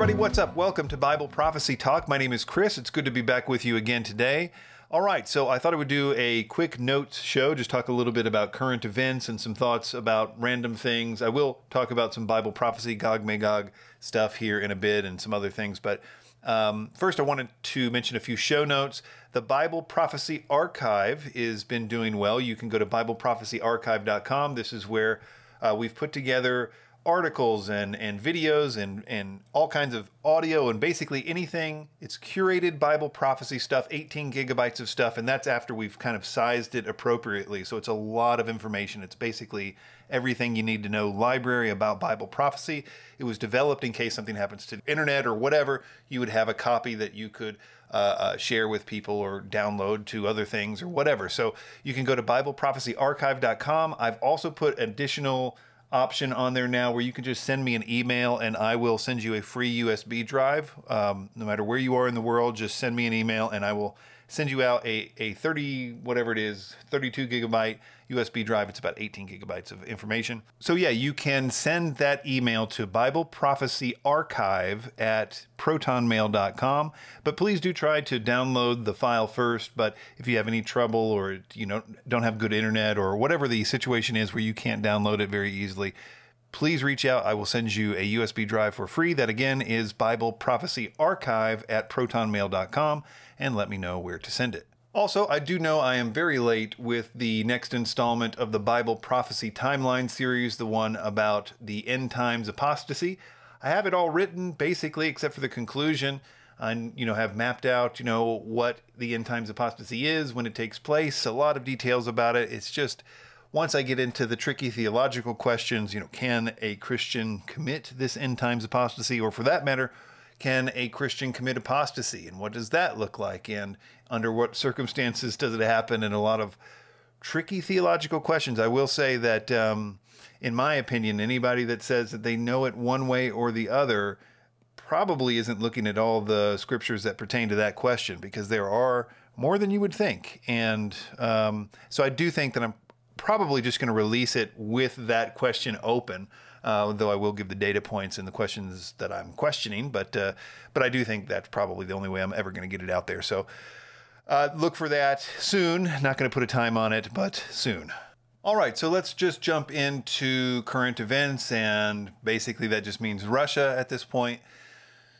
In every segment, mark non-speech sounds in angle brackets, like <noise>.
everybody, what's up? Welcome to Bible Prophecy Talk. My name is Chris. It's good to be back with you again today. All right, so I thought I would do a quick notes show, just talk a little bit about current events and some thoughts about random things. I will talk about some Bible prophecy, Gog Magog stuff here in a bit and some other things, but um, first, I wanted to mention a few show notes. The Bible Prophecy Archive has been doing well. You can go to BibleProphecyArchive.com. This is where uh, we've put together articles and, and videos and, and all kinds of audio and basically anything. It's curated Bible prophecy stuff, 18 gigabytes of stuff, and that's after we've kind of sized it appropriately. So it's a lot of information. It's basically everything you need to know library about Bible prophecy. It was developed in case something happens to the internet or whatever. You would have a copy that you could uh, uh, share with people or download to other things or whatever. So you can go to BibleProphecyArchive.com. I've also put additional option on there now where you can just send me an email and I will send you a free USB drive. Um, no matter where you are in the world, just send me an email and I will send you out a, a 30, whatever it is, 32 gigabyte USB drive. It's about 18 gigabytes of information. So, yeah, you can send that email to Bible Prophecy Archive at protonmail.com. But please do try to download the file first. But if you have any trouble or you know don't have good internet or whatever the situation is where you can't download it very easily, please reach out. I will send you a USB drive for free. That again is Bible Prophecy Archive at protonmail.com and let me know where to send it. Also, I do know I am very late with the next installment of the Bible Prophecy Timeline series, the one about the end times apostasy. I have it all written basically, except for the conclusion. And you know, have mapped out, you know, what the end times apostasy is, when it takes place, a lot of details about it. It's just once I get into the tricky theological questions, you know, can a Christian commit this end times apostasy, or for that matter, can a Christian commit apostasy? And what does that look like? And under what circumstances does it happen? And a lot of tricky theological questions. I will say that, um, in my opinion, anybody that says that they know it one way or the other probably isn't looking at all the scriptures that pertain to that question because there are more than you would think. And um, so I do think that I'm probably just going to release it with that question open uh, though I will give the data points and the questions that I'm questioning. But uh, but I do think that's probably the only way I'm ever going to get it out there. So uh, look for that soon. Not going to put a time on it, but soon. All right, so let's just jump into current events, and basically that just means Russia at this point.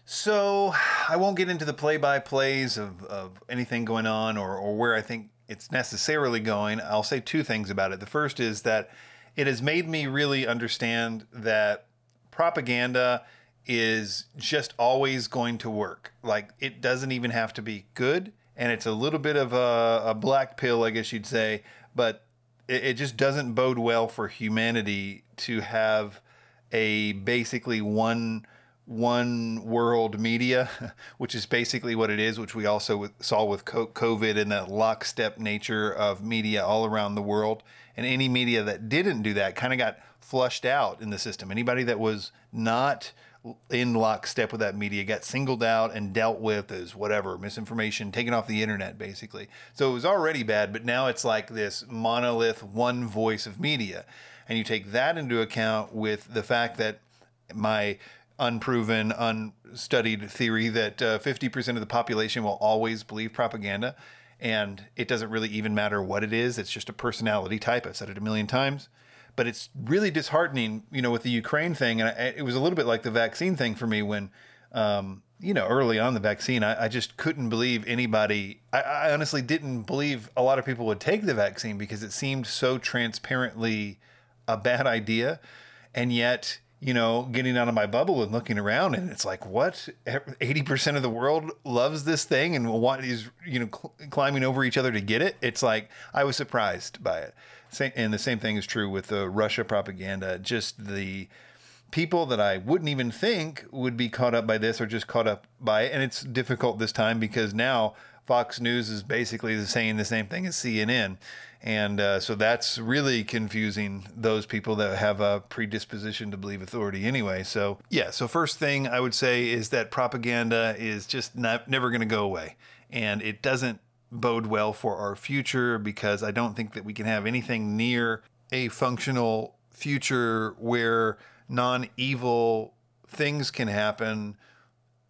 So I won't get into the play-by-plays of, of anything going on or, or where I think it's necessarily going. I'll say two things about it. The first is that it has made me really understand that propaganda is just always going to work. Like it doesn't even have to be good, and it's a little bit of a, a black pill, I guess you'd say, but it, it just doesn't bode well for humanity to have a basically one one world media, <laughs> which is basically what it is, which we also saw with COVID and that lockstep nature of media all around the world. And any media that didn't do that kind of got flushed out in the system. Anybody that was not in lockstep with that media got singled out and dealt with as whatever misinformation taken off the internet basically. So it was already bad but now it's like this monolith one voice of media. And you take that into account with the fact that my unproven unstudied theory that uh, 50% of the population will always believe propaganda and it doesn't really even matter what it is. It's just a personality type. I've said it a million times, but it's really disheartening, you know, with the Ukraine thing. And it was a little bit like the vaccine thing for me when, um, you know, early on the vaccine, I, I just couldn't believe anybody. I, I, honestly didn't believe a lot of people would take the vaccine because it seemed so transparently a bad idea. And yet, you know, getting out of my bubble and looking around, and it's like, what? Eighty percent of the world loves this thing and want is you know cl- climbing over each other to get it. It's like I was surprised by it. And the same thing is true with the Russia propaganda. Just the people that I wouldn't even think would be caught up by this are just caught up by it, and it's difficult this time because now Fox News is basically saying the same thing as CNN. And uh, so that's really confusing those people that have a predisposition to believe authority anyway. So, yeah, so first thing I would say is that propaganda is just not, never going to go away. And it doesn't bode well for our future because I don't think that we can have anything near a functional future where non evil things can happen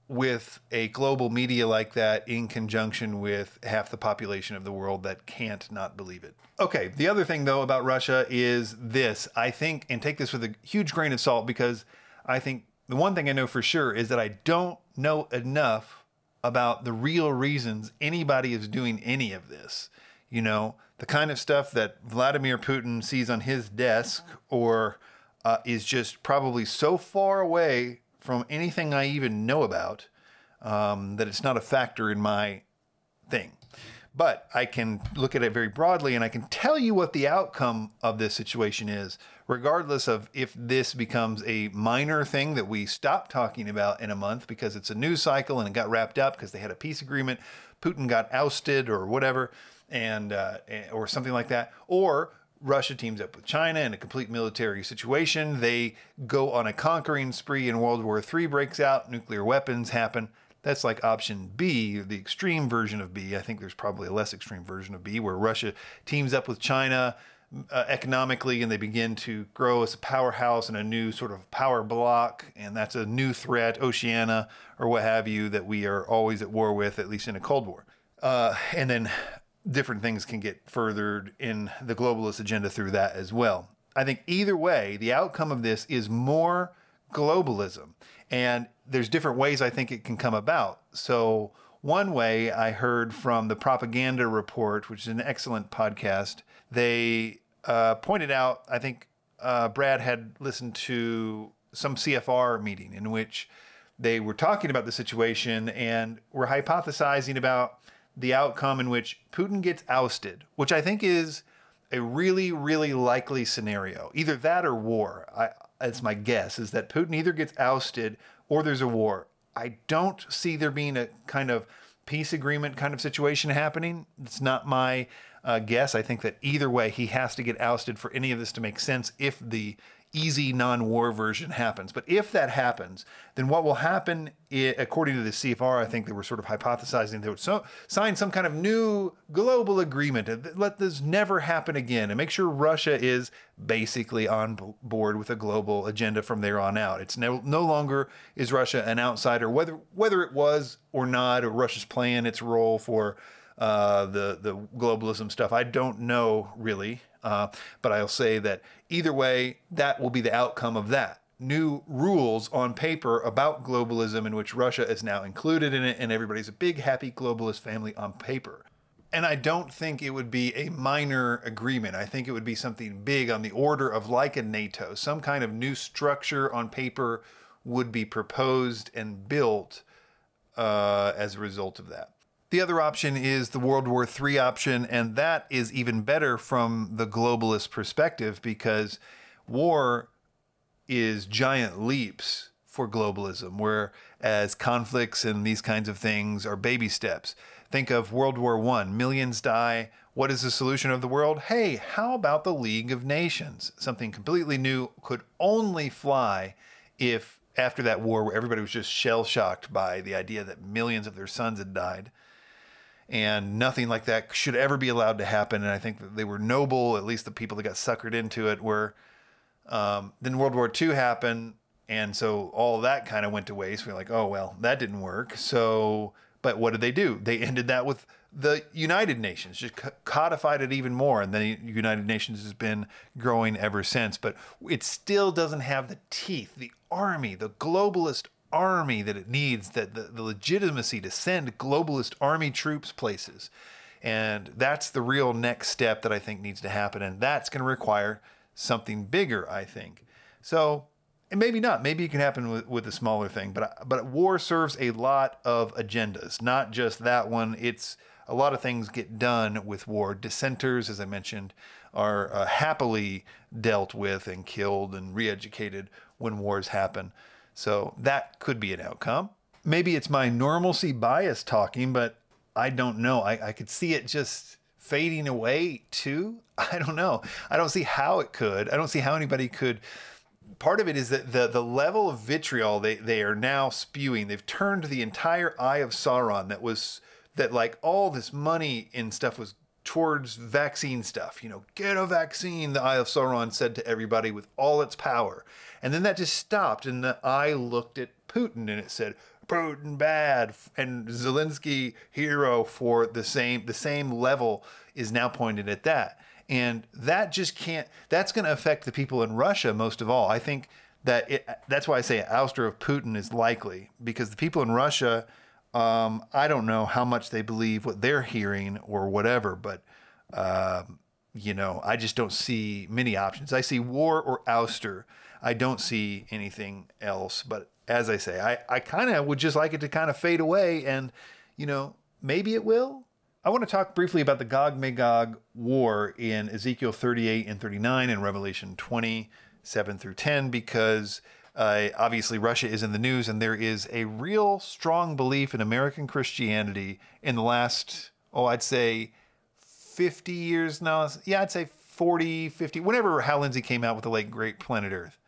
with a global media like that in conjunction with half the population of the world that can't not believe it. Okay, the other thing though about Russia is this. I think, and take this with a huge grain of salt because I think the one thing I know for sure is that I don't know enough about the real reasons anybody is doing any of this. You know, the kind of stuff that Vladimir Putin sees on his desk or uh, is just probably so far away from anything I even know about um, that it's not a factor in my thing. But I can look at it very broadly and I can tell you what the outcome of this situation is, regardless of if this becomes a minor thing that we stop talking about in a month because it's a news cycle and it got wrapped up because they had a peace agreement, Putin got ousted or whatever, and uh, or something like that, or Russia teams up with China in a complete military situation. They go on a conquering spree, and World War III breaks out. Nuclear weapons happen. That's like option B, the extreme version of B. I think there's probably a less extreme version of B, where Russia teams up with China uh, economically and they begin to grow as a powerhouse and a new sort of power block. And that's a new threat, Oceania or what have you, that we are always at war with, at least in a Cold War. Uh, and then different things can get furthered in the globalist agenda through that as well. I think either way, the outcome of this is more globalism. And there's different ways I think it can come about. So, one way I heard from the Propaganda Report, which is an excellent podcast, they uh, pointed out, I think uh, Brad had listened to some CFR meeting in which they were talking about the situation and were hypothesizing about the outcome in which Putin gets ousted, which I think is a really, really likely scenario. Either that or war. I, that's my guess, is that Putin either gets ousted or there's a war. I don't see there being a kind of peace agreement kind of situation happening. It's not my uh, guess. I think that either way, he has to get ousted for any of this to make sense if the easy non-war version happens. But if that happens, then what will happen, according to the CFR, I think they were sort of hypothesizing they would so, sign some kind of new global agreement. Let this never happen again, and make sure Russia is basically on board with a global agenda from there on out. It's no, no longer is Russia an outsider, whether whether it was or not, or Russia's playing its role for. Uh, the the globalism stuff. I don't know really. Uh, but I'll say that either way, that will be the outcome of that. New rules on paper about globalism, in which Russia is now included in it, and everybody's a big, happy globalist family on paper. And I don't think it would be a minor agreement. I think it would be something big on the order of like a NATO. Some kind of new structure on paper would be proposed and built uh, as a result of that. The other option is the World War III option, and that is even better from the globalist perspective because war is giant leaps for globalism, whereas conflicts and these kinds of things are baby steps. Think of World War I, millions die. What is the solution of the world? Hey, how about the League of Nations? Something completely new could only fly if after that war where everybody was just shell shocked by the idea that millions of their sons had died and nothing like that should ever be allowed to happen. And I think that they were noble, at least the people that got suckered into it were. Um, then World War II happened, and so all that kind of went to waste. We're like, oh well, that didn't work. So, but what did they do? They ended that with the United Nations, just codified it even more, and the United Nations has been growing ever since. But it still doesn't have the teeth, the army, the globalist army that it needs, that the, the legitimacy to send globalist army troops places. And that's the real next step that I think needs to happen. And that's going to require something bigger, I think. So, and maybe not. Maybe it can happen with, with a smaller thing. But but war serves a lot of agendas, not just that one. It's a lot of things get done with war. Dissenters, as I mentioned, are uh, happily dealt with and killed and re-educated when wars happen. So that could be an outcome. Maybe it's my normalcy bias talking, but I don't know. I, I could see it just fading away too. <laughs> I don't know. I don't see how it could. I don't see how anybody could. Part of it is that the, the level of vitriol they, they are now spewing, they've turned the entire eye of Sauron that was that like all this money and stuff was towards vaccine stuff. You know, get a vaccine, the Eye of Sauron said to everybody with all its power. And then that just stopped, and the eye looked at Putin and it said, Putin bad and Zelensky hero for the same the same level is now pointed at that. And that just can't that's going to affect the people in Russia most of all. I think that it, that's why I say ouster of Putin is likely because the people in Russia um, I don't know how much they believe what they're hearing or whatever, but um, you know, I just don't see many options. I see war or ouster. I don't see anything else. But as I say, I, I kind of would just like it to kind of fade away and, you know, maybe it will. I want to talk briefly about the Gog Magog war in Ezekiel 38 and 39 and Revelation 27 through 10 because uh, obviously Russia is in the news and there is a real strong belief in American Christianity in the last, oh, I'd say 50 years now. Yeah, I'd say 40, 50, whenever Hal Lindsey came out with the late great Planet Earth,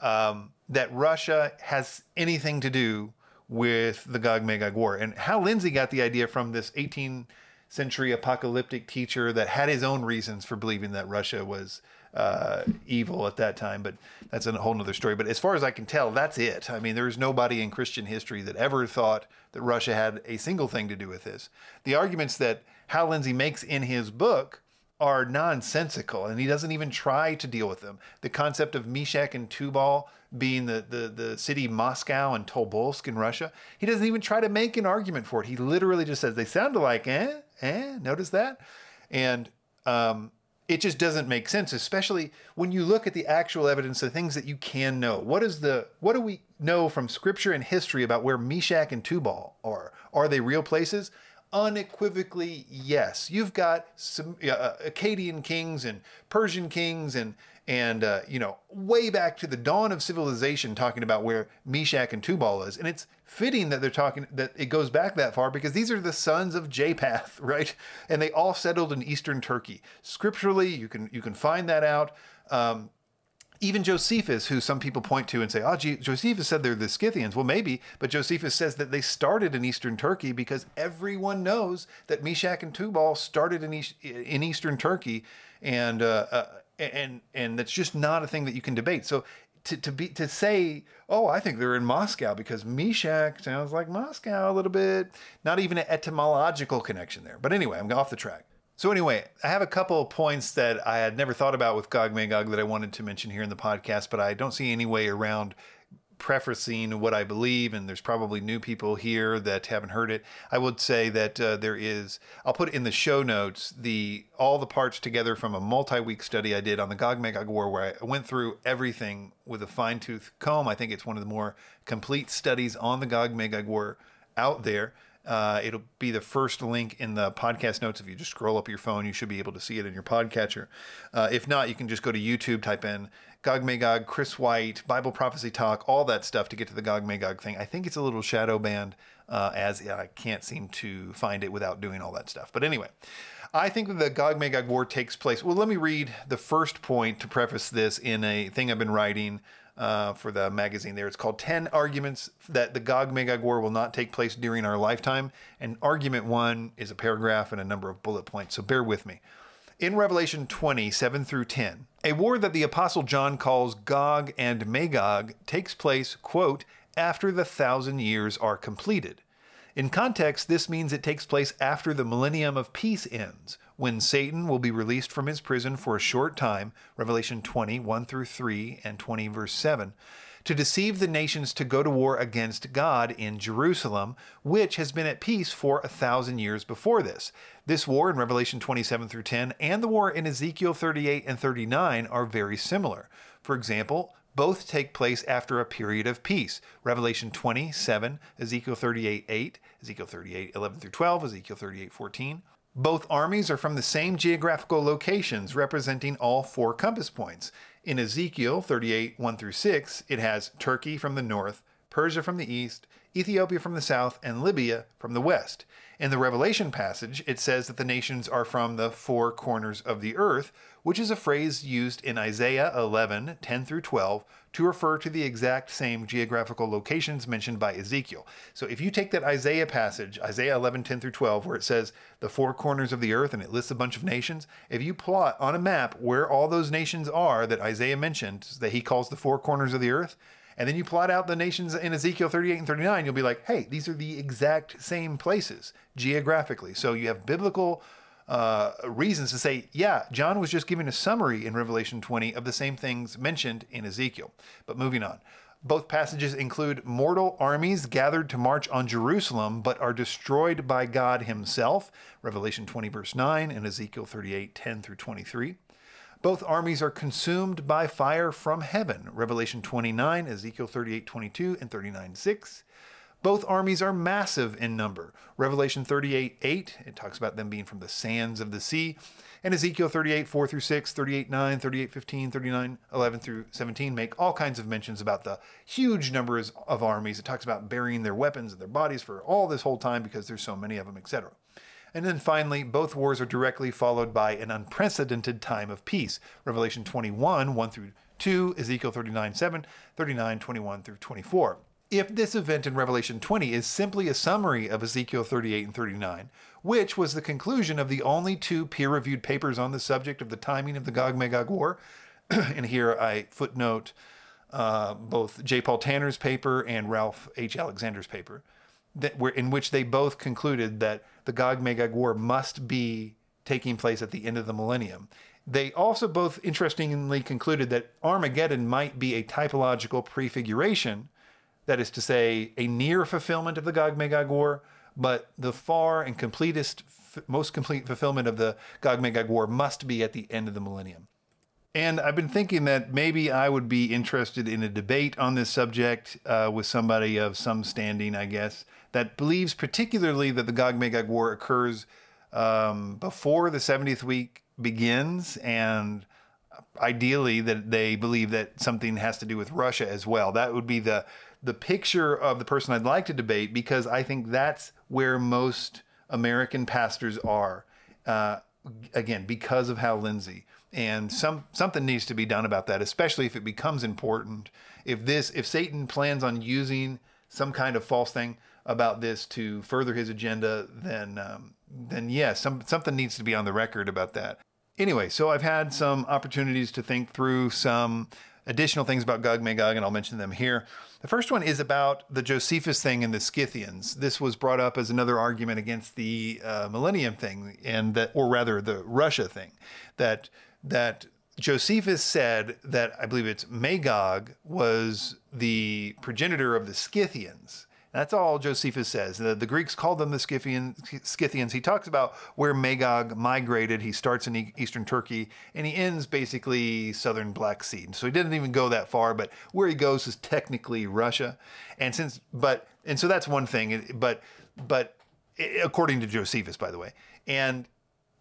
um, that Russia has anything to do with the Gog Magog War. And Hal Lindsey got the idea from this 18th century apocalyptic teacher that had his own reasons for believing that Russia was uh, evil at that time, but that's a whole other story. But as far as I can tell, that's it. I mean, there's nobody in Christian history that ever thought that Russia had a single thing to do with this. The arguments that Hal Lindsey makes in his book are nonsensical, and he doesn't even try to deal with them. The concept of Meshech and Tubal being the, the, the city Moscow and Tobolsk in Russia, he doesn't even try to make an argument for it. He literally just says they sound alike, eh? Eh? Notice that? And um, it just doesn't make sense, especially when you look at the actual evidence, the things that you can know. What is the what do we know from scripture and history about where Meshech and Tubal are? Are they real places? Unequivocally, yes. You've got some uh, Akkadian kings and Persian kings and and uh, you know way back to the dawn of civilization talking about where Meshech and Tubal is and it's fitting that they're talking that it goes back that far because these are the sons of Japheth <laughs> right and they all settled in eastern Turkey scripturally you can you can find that out um, even Josephus, who some people point to and say, oh, Josephus said they're the Scythians. Well, maybe, but Josephus says that they started in eastern Turkey because everyone knows that Meshech and Tubal started in, in eastern Turkey. And uh, uh, and and that's just not a thing that you can debate. So to, to be to say, oh, I think they're in Moscow because Meshech sounds like Moscow a little bit. Not even an etymological connection there. But anyway, I'm off the track. So anyway, I have a couple of points that I had never thought about with Gog Magog that I wanted to mention here in the podcast, but I don't see any way around prefacing what I believe, and there's probably new people here that haven't heard it. I would say that uh, there is. I'll put in the show notes the all the parts together from a multi-week study I did on the Gog Magog War, where I went through everything with a fine-tooth comb. I think it's one of the more complete studies on the Gog Magog War out there. Uh, it'll be the first link in the podcast notes. If you just scroll up your phone, you should be able to see it in your podcatcher. Uh, if not, you can just go to YouTube, type in Gog Magog, Chris White, Bible Prophecy Talk, all that stuff to get to the Gog Magog thing. I think it's a little shadow banned, uh, as I can't seem to find it without doing all that stuff. But anyway, I think the Gog Magog war takes place. Well, let me read the first point to preface this in a thing I've been writing. Uh, for the magazine there. It's called 10 Arguments That the Gog Magog War Will Not Take Place During Our Lifetime. And argument one is a paragraph and a number of bullet points. So bear with me in Revelation 20, 7 through 10. A war that the Apostle John calls Gog and Magog takes place, quote, after the thousand years are completed. In context, this means it takes place after the millennium of peace ends, when Satan will be released from his prison for a short time, Revelation 20, 1 through 3, and 20, verse 7 to deceive the nations to go to war against God in Jerusalem, which has been at peace for a thousand years before this. This war in Revelation 27 through 10 and the war in Ezekiel 38 and 39 are very similar. For example, both take place after a period of peace. Revelation 27, Ezekiel 38 8, Ezekiel 38 11 through 12, Ezekiel 38 14. Both armies are from the same geographical locations, representing all four compass points. In Ezekiel 38 1 through 6, it has Turkey from the north, Persia from the east, Ethiopia from the south, and Libya from the west. In the Revelation passage, it says that the nations are from the four corners of the earth, which is a phrase used in Isaiah 11 10 through 12 to refer to the exact same geographical locations mentioned by Ezekiel. So if you take that Isaiah passage, Isaiah 11 10 through 12, where it says the four corners of the earth and it lists a bunch of nations, if you plot on a map where all those nations are that Isaiah mentioned, that he calls the four corners of the earth, And then you plot out the nations in Ezekiel 38 and 39, you'll be like, hey, these are the exact same places geographically. So you have biblical uh, reasons to say, yeah, John was just giving a summary in Revelation 20 of the same things mentioned in Ezekiel. But moving on. Both passages include mortal armies gathered to march on Jerusalem, but are destroyed by God Himself. Revelation 20, verse 9, and Ezekiel 38, 10 through 23. Both armies are consumed by fire from heaven. Revelation 29, Ezekiel 38, 22, and 39, 6. Both armies are massive in number. Revelation 38, 8, it talks about them being from the sands of the sea. And Ezekiel 38, 4 through 6, 38, 9, 38, 15, 39, 11 through 17 make all kinds of mentions about the huge numbers of armies. It talks about burying their weapons and their bodies for all this whole time because there's so many of them, etc. And then finally, both wars are directly followed by an unprecedented time of peace. Revelation 21, 1 through 2, Ezekiel 39, 7, 39, 21 through 24 if this event in Revelation 20 is simply a summary of Ezekiel 38 and 39, which was the conclusion of the only two peer reviewed papers on the subject of the timing of the Gog Magog War, <clears throat> and here I footnote uh, both J. Paul Tanner's paper and Ralph H. Alexander's paper, that were, in which they both concluded that the Gog Magog War must be taking place at the end of the millennium. They also both interestingly concluded that Armageddon might be a typological prefiguration that is to say, a near fulfillment of the Gog Magog War, but the far and completest, most complete fulfillment of the Gog Magog War must be at the end of the millennium. And I've been thinking that maybe I would be interested in a debate on this subject uh, with somebody of some standing, I guess, that believes particularly that the Gog Magog War occurs um, before the 70th week begins and ideally that they believe that something has to do with Russia as well. That would be the the picture of the person I'd like to debate because I think that's where most American pastors are. Uh, again, because of Hal Lindsey, and some something needs to be done about that, especially if it becomes important. If this, if Satan plans on using some kind of false thing about this to further his agenda, then um, then yes, yeah, some something needs to be on the record about that. Anyway, so I've had some opportunities to think through some additional things about Gog Magog, and I'll mention them here. The first one is about the Josephus thing and the Scythians. This was brought up as another argument against the uh, Millennium thing, and that, or rather, the Russia thing, that that Josephus said that I believe it's Magog was the progenitor of the Scythians, that's all Josephus says. The, the Greeks called them the Scythian, Scythians. He talks about where Magog migrated. He starts in eastern Turkey and he ends basically southern Black Sea. So he didn't even go that far, but where he goes is technically Russia. And since, but, and so that's one thing. But, but according to Josephus, by the way. And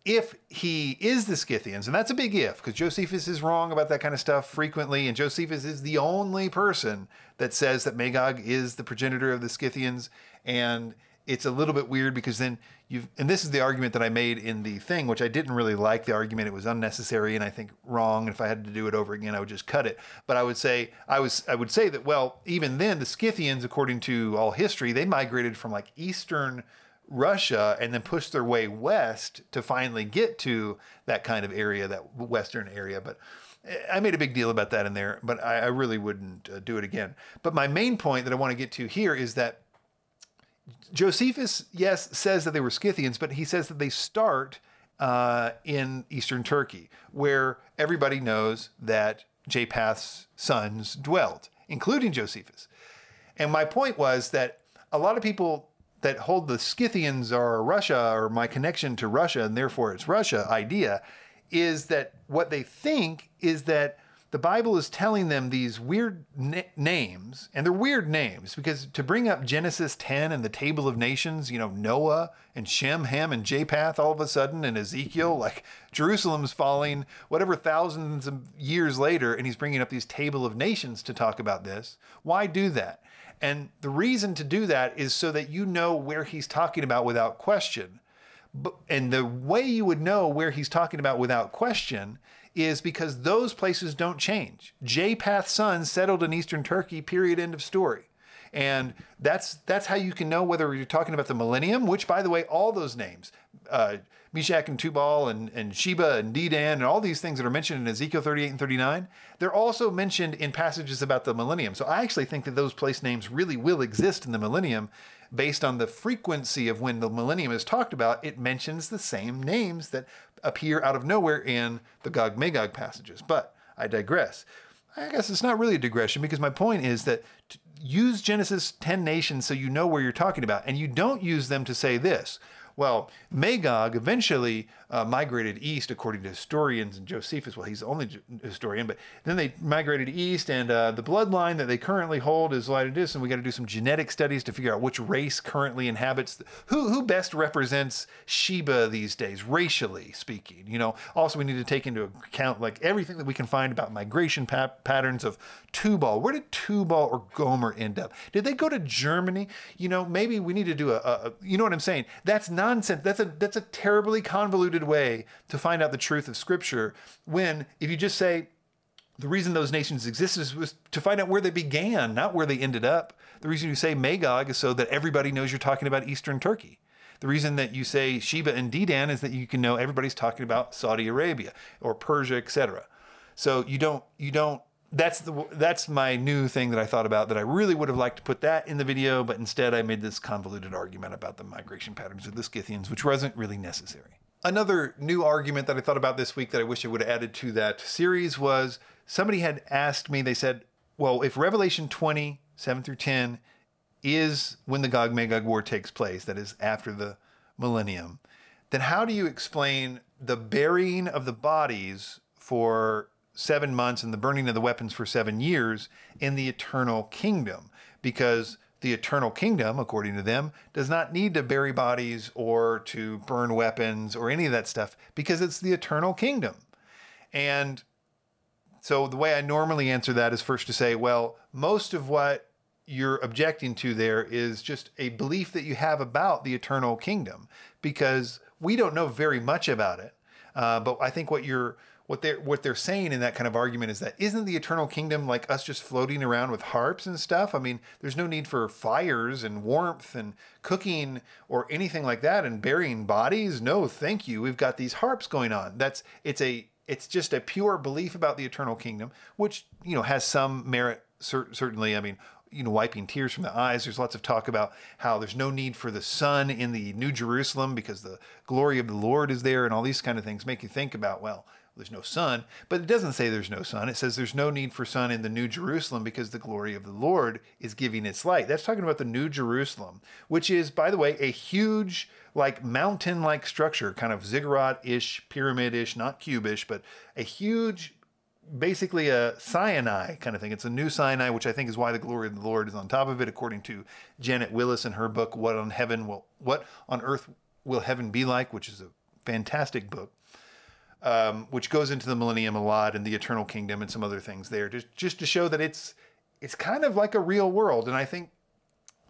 if he is the Scythians, and that's a big if, because Josephus is wrong about that kind of stuff frequently, and Josephus is the only person that says that Magog is the progenitor of the Scythians, and it's a little bit weird because then you've, and this is the argument that I made in the thing, which I didn't really like the argument. It was unnecessary and I think wrong. And if I had to do it over again, I would just cut it. But I would say, I was, I would say that, well, even then, the Scythians, according to all history, they migrated from like Eastern Russia and then push their way west to finally get to that kind of area, that western area. But I made a big deal about that in there, but I, I really wouldn't uh, do it again. But my main point that I want to get to here is that Josephus, yes, says that they were Scythians, but he says that they start uh, in eastern Turkey, where everybody knows that Japheth's sons dwelled, including Josephus. And my point was that a lot of people that hold the Scythians are Russia or my connection to Russia and therefore it's Russia idea is that what they think is that the Bible is telling them these weird na- names, and they're weird names because to bring up Genesis 10 and the table of nations, you know, Noah and Shem, Ham, and Japheth all of a sudden, and Ezekiel, like Jerusalem's falling, whatever thousands of years later, and he's bringing up these table of nations to talk about this. Why do that? And the reason to do that is so that you know where he's talking about without question. And the way you would know where he's talking about without question is because those places don't change. Japheth's son settled in eastern Turkey, period, end of story. And that's that's how you can know whether you're talking about the millennium, which by the way, all those names, uh, Meshech and Tubal and, and Sheba and Dedan and all these things that are mentioned in Ezekiel 38 and 39, they're also mentioned in passages about the millennium. So I actually think that those place names really will exist in the millennium based on the frequency of when the millennium is talked about. It mentions the same names that appear out of nowhere in the Gog Magog passages. But I digress. I guess it's not really a digression because my point is that use Genesis 10 nations so you know where you're talking about, and you don't use them to say this. Well, Magog eventually uh, migrated east, according to historians and Josephus. Well, he's the only historian, but then they migrated east, and uh, the bloodline that they currently hold is like this. And we got to do some genetic studies to figure out which race currently inhabits the, who who best represents Sheba these days, racially speaking. You know, also we need to take into account like everything that we can find about migration pa- patterns of Tubal. Where did Tubal or Gomer end up? Did they go to Germany? You know, maybe we need to do a, a you know what I'm saying? That's nonsense. That's a that's a terribly convoluted way to find out the truth of Scripture. When if you just say the reason those nations existed was to find out where they began, not where they ended up. The reason you say Magog is so that everybody knows you're talking about Eastern Turkey. The reason that you say Sheba and Dedan is that you can know everybody's talking about Saudi Arabia or Persia, etc. So you don't you don't that's the that's my new thing that I thought about that I really would have liked to put that in the video, but instead I made this convoluted argument about the migration patterns of the Scythians, which wasn't really necessary. Another new argument that I thought about this week that I wish I would have added to that series was somebody had asked me, they said, well, if Revelation 20, 7 through 10 is when the Gog Magog war takes place, that is after the millennium, then how do you explain the burying of the bodies for seven months and the burning of the weapons for seven years in the eternal kingdom? Because the eternal kingdom, according to them, does not need to bury bodies or to burn weapons or any of that stuff because it's the eternal kingdom. And so the way I normally answer that is first to say, well, most of what you're objecting to there is just a belief that you have about the eternal kingdom because we don't know very much about it. Uh, but I think what you're what they're what they're saying in that kind of argument is that isn't the eternal kingdom like us just floating around with harps and stuff? I mean, there's no need for fires and warmth and cooking or anything like that and burying bodies. No, thank you. We've got these harps going on. That's it's a it's just a pure belief about the eternal kingdom, which you know has some merit. certainly, I mean, you know, wiping tears from the eyes. There's lots of talk about how there's no need for the sun in the New Jerusalem because the glory of the Lord is there, and all these kind of things make you think about well there's no sun, but it doesn't say there's no sun. It says there's no need for sun in the New Jerusalem because the glory of the Lord is giving its light. That's talking about the New Jerusalem, which is, by the way, a huge, like mountain like structure, kind of ziggurat ish, pyramid ish, not cubish, but a huge, basically a Sinai kind of thing. It's a new Sinai, which I think is why the glory of the Lord is on top of it, according to Janet Willis in her book, What on Heaven Will, What on Earth Will Heaven Be Like, which is a fantastic book um, which goes into the millennium a lot and the eternal kingdom and some other things there, just just to show that it's it's kind of like a real world. And I think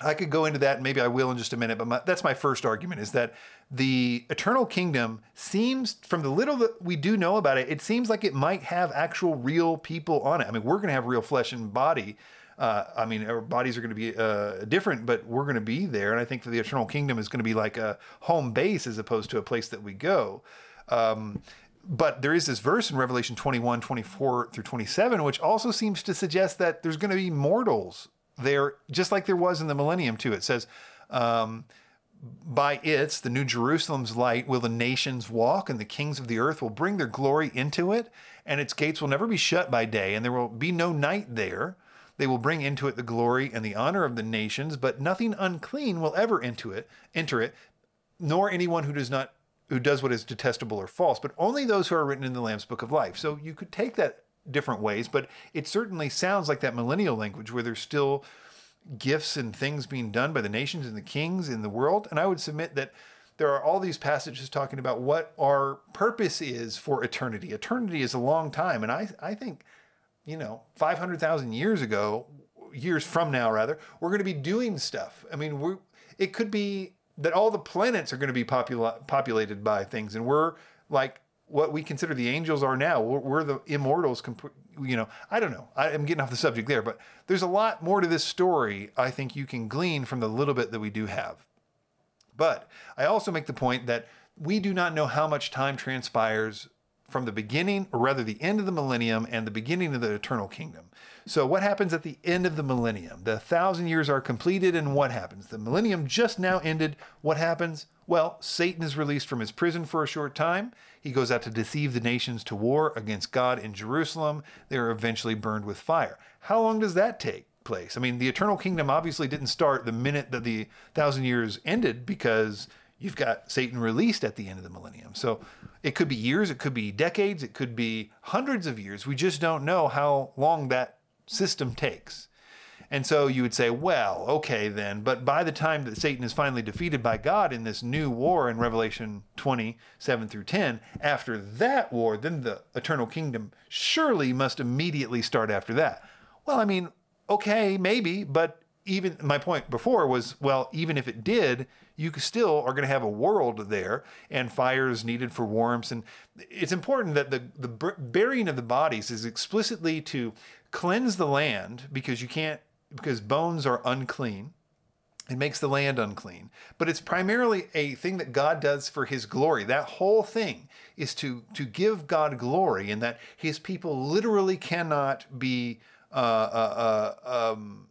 I could go into that, and maybe I will in just a minute. But my, that's my first argument: is that the eternal kingdom seems, from the little that we do know about it, it seems like it might have actual real people on it. I mean, we're going to have real flesh and body. Uh, I mean, our bodies are going to be uh, different, but we're going to be there. And I think that the eternal kingdom is going to be like a home base as opposed to a place that we go. Um, but there is this verse in Revelation 21, 24 through 27, which also seems to suggest that there's going to be mortals there, just like there was in the millennium, too. It says, um, by its, the New Jerusalem's light, will the nations walk, and the kings of the earth will bring their glory into it, and its gates will never be shut by day, and there will be no night there. They will bring into it the glory and the honor of the nations, but nothing unclean will ever into it, enter it, nor anyone who does not who does what is detestable or false, but only those who are written in the Lamb's Book of Life. So you could take that different ways, but it certainly sounds like that millennial language where there's still gifts and things being done by the nations and the kings in the world. And I would submit that there are all these passages talking about what our purpose is for eternity. Eternity is a long time. And I, I think, you know, 500,000 years ago, years from now, rather, we're going to be doing stuff. I mean, we it could be that all the planets are going to be popula- populated by things, and we're like what we consider the angels are now. We're, we're the immortals, comp- you know, I don't know. I, am getting off the subject there, but there's a lot more to this story I think you can glean from the little bit that we do have. But I also make the point that we do not know how much time transpires from the beginning, or rather the end of the millennium and the beginning of the eternal kingdom. So, what happens at the end of the millennium? The thousand years are completed, and what happens? The millennium just now ended. What happens? Well, Satan is released from his prison for a short time. He goes out to deceive the nations to war against God in Jerusalem. They are eventually burned with fire. How long does that take? place. I mean, the eternal kingdom obviously didn't start the minute that the thousand years ended because you've got Satan released at the end of the millennium. So it could be years, it could be decades, it could be hundreds of years. We just don't know how long that system takes. And so you would say, well, okay, then, but by the time that Satan is finally defeated by God in this new war in Revelation 27 through 10, after that war, then the eternal kingdom surely must immediately start after that. Well, I mean, okay, maybe, but even my point before was, well, even if it did, you still are going to have a world there and fires needed for warmth. And it's important that the, the burying of the bodies is explicitly to cleanse the land because you can't because bones are unclean. It makes the land unclean. But it's primarily a thing that God does for his glory. That whole thing is to, to give God glory and that his people literally cannot be uh, uh, uh, um,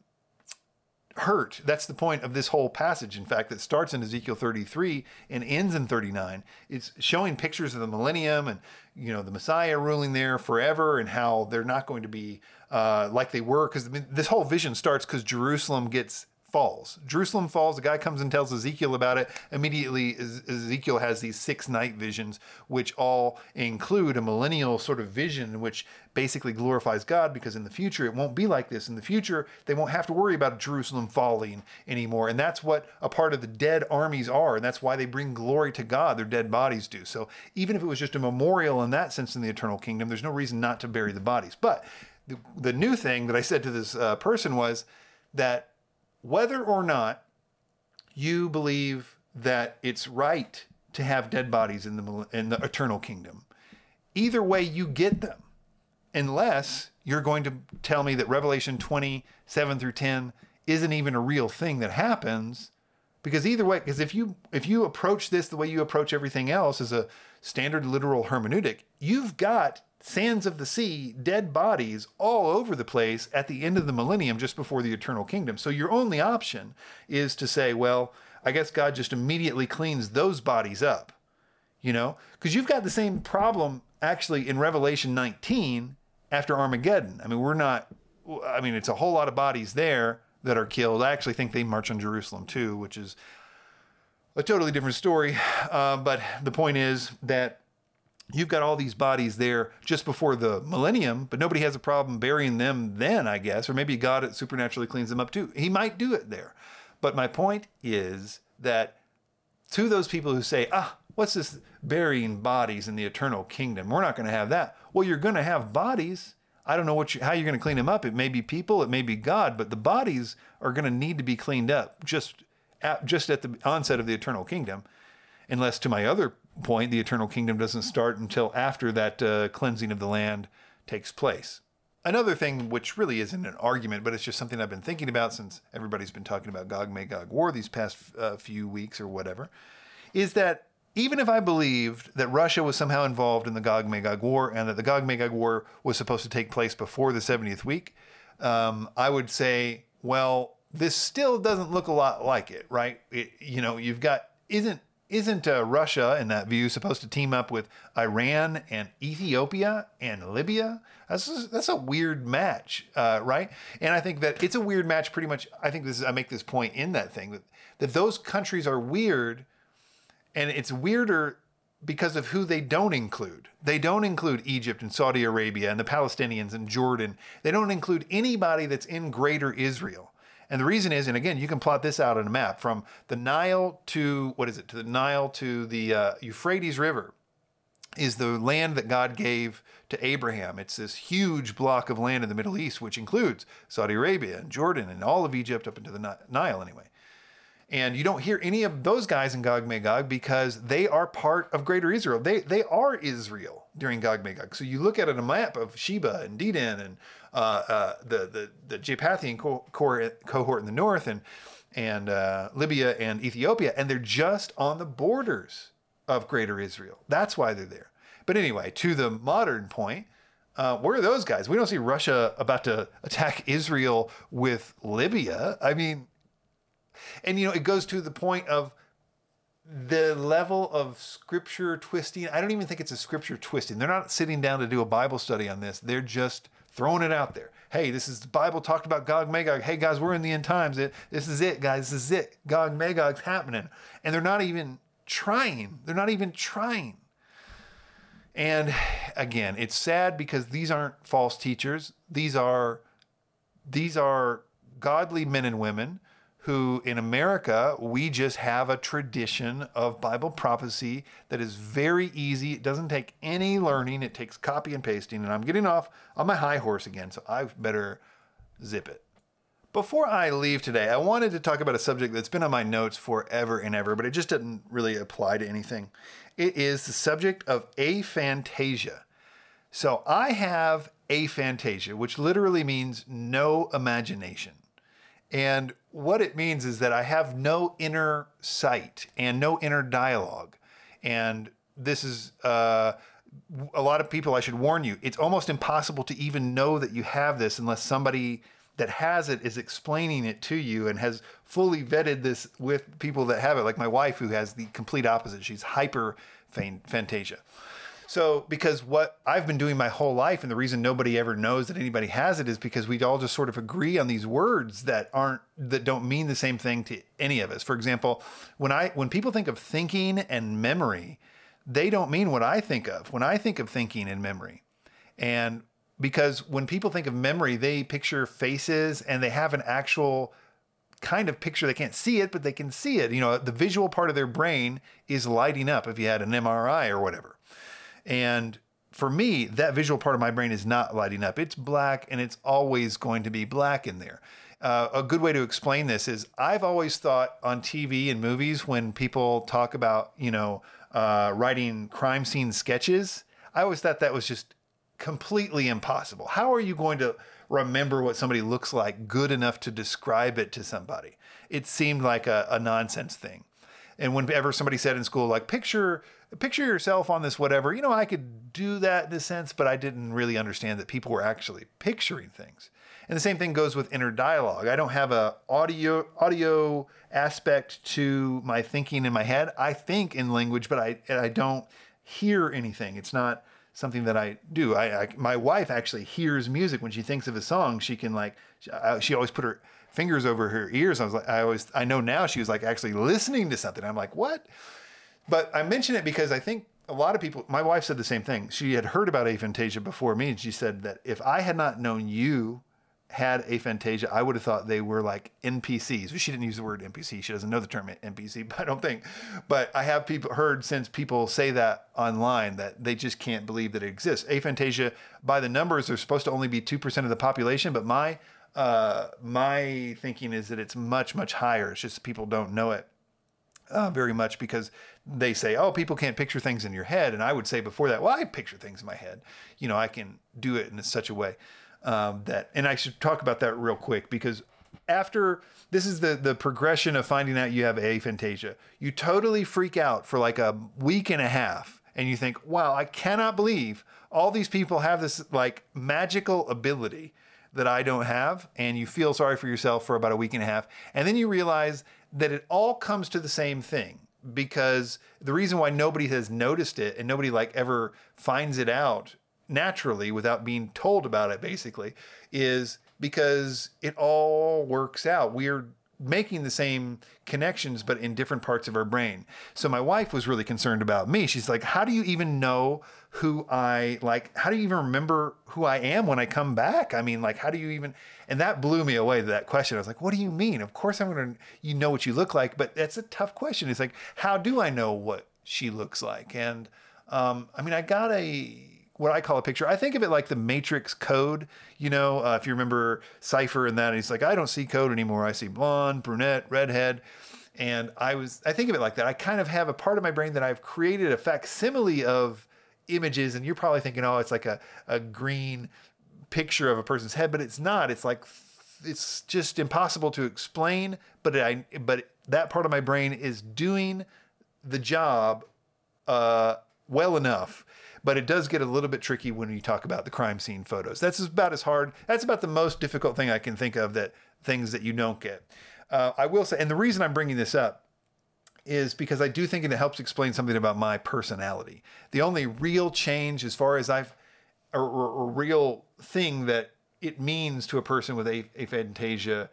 hurt. That's the point of this whole passage, in fact, that starts in Ezekiel 33 and ends in 39. It's showing pictures of the millennium and, you know, the Messiah ruling there forever and how they're not going to be uh, like they were. Because this whole vision starts because Jerusalem gets falls. Jerusalem falls. The guy comes and tells Ezekiel about it. Immediately, Ezekiel has these six night visions, which all include a millennial sort of vision, which basically glorifies God because in the future it won't be like this. In the future, they won't have to worry about Jerusalem falling anymore. And that's what a part of the dead armies are. And that's why they bring glory to God, their dead bodies do. So even if it was just a memorial in that sense in the eternal kingdom, there's no reason not to bury the bodies. But the, the new thing that I said to this uh, person was that whether or not you believe that it's right to have dead bodies in the in the eternal kingdom. Either way you get them. Unless you're going to tell me that Revelation 27 through 10 isn't even a real thing that happens because either way because if you if you approach this the way you approach everything else as a standard literal hermeneutic, you've got sands of the sea, dead bodies all over the place at the end of the millennium, just before the eternal kingdom. So your only option is to say, well, I guess God just immediately cleans those bodies up, you know? Because you've got the same problem actually in Revelation 19 after Armageddon. I mean, we're not, I mean, it's a whole lot of bodies there that are killed. I actually think they march on Jerusalem too, which is a totally different story. Uh, but the point is that you've got all these bodies there just before the millennium, but nobody has a problem burying them then, I guess, or maybe God supernaturally cleans them up too. He might do it there. But my point is that to those people who say, ah, what's this burying bodies in the eternal kingdom? We're not going to have that. Well, you're going to have bodies. I don't know what you, how you're going to clean them up. It may be people, it may be God, but the bodies are going to need to be cleaned up just at, just at the onset of the eternal kingdom, unless to my other point, the eternal kingdom doesn't start until after that uh, cleansing of the land takes place. Another thing, which really isn't an argument, but it's just something I've been thinking about since everybody's been talking about Gog Magog War these past uh, few weeks or whatever, is that even if I believed that Russia was somehow involved in the Gog Magog War and that the Gog Magog War was supposed to take place before the 70th week, um, I would say, well, this still doesn't look a lot like it, right? It, you know, you've got, isn't isn't uh, Russia, in that view, supposed to team up with Iran and Ethiopia and Libya? That's that's a weird match, uh, right? And I think that it's a weird match. Pretty much, I think this is, I make this point in that thing that that those countries are weird, and it's weirder because of who they don't include. They don't include Egypt and Saudi Arabia and the Palestinians and Jordan. They don't include anybody that's in Greater Israel. And the reason is, and again, you can plot this out on a map from the Nile to what is it? To the Nile to the uh, Euphrates River is the land that God gave to Abraham. It's this huge block of land in the Middle East, which includes Saudi Arabia and Jordan and all of Egypt up into the Nile, anyway. And you don't hear any of those guys in Gog Magog because they are part of Greater Israel. They they are Israel during Gog Magog. So you look at it, a map of Sheba and Dedan and the the the Japathian co- cohort in the north and and uh, Libya and Ethiopia, and they're just on the borders of Greater Israel. That's why they're there. But anyway, to the modern point, uh, where are those guys? We don't see Russia about to attack Israel with Libya. I mean, and you know, it goes to the point of the level of scripture twisting. I don't even think it's a scripture twisting. They're not sitting down to do a Bible study on this. They're just throwing it out there. Hey, this is the Bible talked about Gog Magog. Hey guys, we're in the end times. This is it, guys. This is it. Gog Magog's happening, and they're not even trying. They're not even trying. And again, it's sad because these aren't false teachers. These are these are godly men and women who in America, we just have a tradition of Bible prophecy that is very easy. It doesn't take any learning, it takes copy and pasting. And I'm getting off on my high horse again, so I better zip it. Before I leave today, I wanted to talk about a subject that's been on my notes forever and ever, but it just didn't really apply to anything. It is the subject of aphantasia. So I have aphantasia, which literally means no imagination. And what it means is that I have no inner sight and no inner dialogue. And this is uh, a lot of people, I should warn you, it's almost impossible to even know that you have this unless somebody that has it is explaining it to you and has fully vetted this with people that have it, like my wife, who has the complete opposite. She's hyper phantasia. So, because what I've been doing my whole life, and the reason nobody ever knows that anybody has it is because we all just sort of agree on these words that aren't that don't mean the same thing to any of us. For example, when I when people think of thinking and memory, they don't mean what I think of when I think of thinking and memory. And because when people think of memory, they picture faces and they have an actual kind of picture. They can't see it, but they can see it. You know, the visual part of their brain is lighting up if you had an MRI or whatever. And for me, that visual part of my brain is not lighting up. It's black and it's always going to be black in there. Uh, a good way to explain this is I've always thought on TV and movies when people talk about, you know, uh, writing crime scene sketches, I always thought that was just completely impossible. How are you going to remember what somebody looks like good enough to describe it to somebody? It seemed like a, a nonsense thing. And whenever somebody said in school, like, picture picture yourself on this whatever you know i could do that in a sense but i didn't really understand that people were actually picturing things. And the same thing goes with inner dialogue. I don't have a audio audio aspect to my thinking in my head. I think in language but i i don't hear anything. It's not something that i do. I, I my wife actually hears music when she thinks of a song. She can like she uh, always put her fingers over her ears i was like i always i know now she was like actually listening to something i'm like what but I mention it because I think a lot of people, my wife said the same thing. She had heard about aphantasia before me, and she said that if I had not known you had aphantasia, I would have thought they were like NPCs. She didn't use the word NPC. She doesn't know the term NPC, <laughs> but I don't think. But I have people heard since people say that online that they just can't believe that it exists. Aphantasia, by the numbers, are supposed to only be two percent of the population, but my uh, my thinking is that it's much much higher. It's just people don't know it uh, very much because they say, oh, people can't picture things in your head. And I would say before that, well, I picture things in my head. You know, I can do it in such a way um, that, and I should talk about that real quick because after this is the the progression of finding out you have aphantasia, you totally freak out for like a week and a half, and you think, wow, I cannot believe all these people have this like magical ability that I don't have, and you feel sorry for yourself for about a week and a half, and then you realize that it all comes to the same thing because the reason why nobody has noticed it and nobody like ever finds it out naturally without being told about it basically is because it all works out. We're making the same connections but in different parts of our brain. So my wife was really concerned about me. She's like, "How do you even know who I like how do you even remember who I am when I come back? I mean, like how do you even and that blew me away that question. I was like, "What do you mean? Of course I'm going to you know what you look like, but that's a tough question. It's like, how do I know what she looks like?" And um, I mean, I got a what I call a picture. I think of it like the Matrix code. You know, uh, if you remember Cypher and that, he's like, I don't see code anymore. I see blonde, brunette, redhead. And I was, I think of it like that. I kind of have a part of my brain that I've created a facsimile of images, and you're probably thinking, oh, it's like a, a green picture of a person's head, but it's not. It's like it's just impossible to explain. But I, but that part of my brain is doing the job uh, well enough. But it does get a little bit tricky when you talk about the crime scene photos. That's about as hard. That's about the most difficult thing I can think of. That things that you don't get. Uh, I will say, and the reason I'm bringing this up is because I do think it helps explain something about my personality. The only real change, as far as I've, a, a real thing that it means to a person with aphantasia,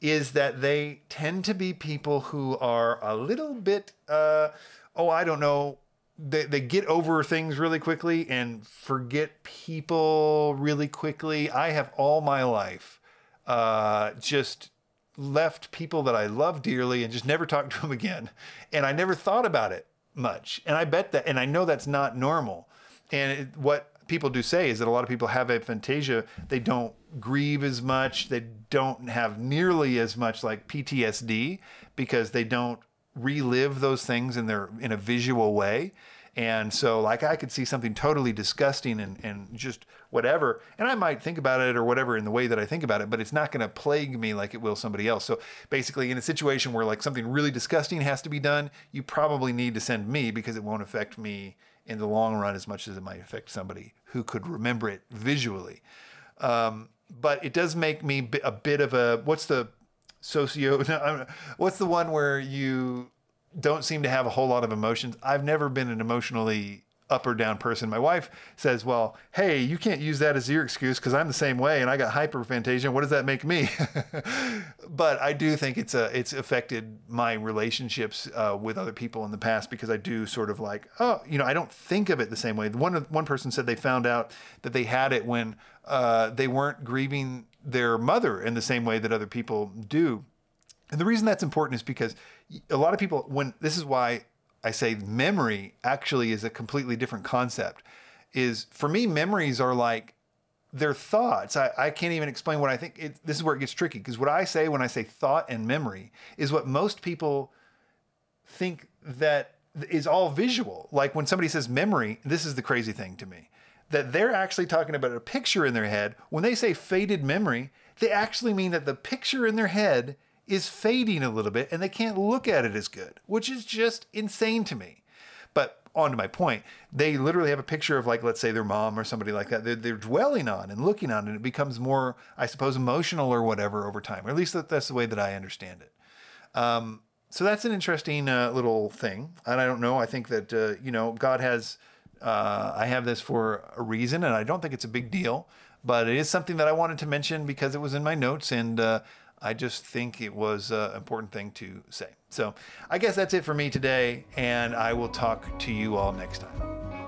is that they tend to be people who are a little bit, uh, oh, I don't know, they, they get over things really quickly and forget people really quickly. I have all my life uh, just left people that I love dearly and just never talked to them again. And I never thought about it much. And I bet that, and I know that's not normal. And it, what people do say is that a lot of people have aphantasia. They don't grieve as much. They don't have nearly as much like PTSD because they don't relive those things in their in a visual way. And so, like, I could see something totally disgusting and, and just whatever, and I might think about it or whatever in the way that I think about it, but it's not going to plague me like it will somebody else. So, basically, in a situation where like something really disgusting has to be done, you probably need to send me because it won't affect me in the long run as much as it might affect somebody who could remember it visually. Um, but it does make me a bit of a what's the socio <laughs> what's the one where you don't seem to have a whole lot of emotions. I've never been an emotionally up or down person. My wife says, "Well, hey, you can't use that as your excuse because I'm the same way and I got hyperphantasia. What does that make me?" <laughs> but I do think it's a it's affected my relationships uh, with other people in the past because I do sort of like, oh, you know, I don't think of it the same way. One one person said they found out that they had it when uh, they weren't grieving their mother in the same way that other people do. And the reason that's important is because a lot of people, when this is why I say memory actually is a completely different concept. Is for me, memories are like they're thoughts. I, I can't even explain what I think. It, this is where it gets tricky because what I say when I say thought and memory is what most people think that is all visual. Like when somebody says memory, this is the crazy thing to me that they're actually talking about a picture in their head. When they say faded memory, they actually mean that the picture in their head is fading a little bit and they can't look at it as good, which is just insane to me. But on to my point, they literally have a picture of like, let's say their mom or somebody like that. They're, they're dwelling on and looking on, and it becomes more, I suppose, emotional or whatever over time. Or at least that, that's the way that I understand it. Um, so that's an interesting uh, little thing, and I don't know. I think that uh, you know God has. Uh, I have this for a reason, and I don't think it's a big deal, but it is something that I wanted to mention because it was in my notes, and uh, I just think it was an important thing to say. So I guess that's it for me today, and I will talk to you all next time.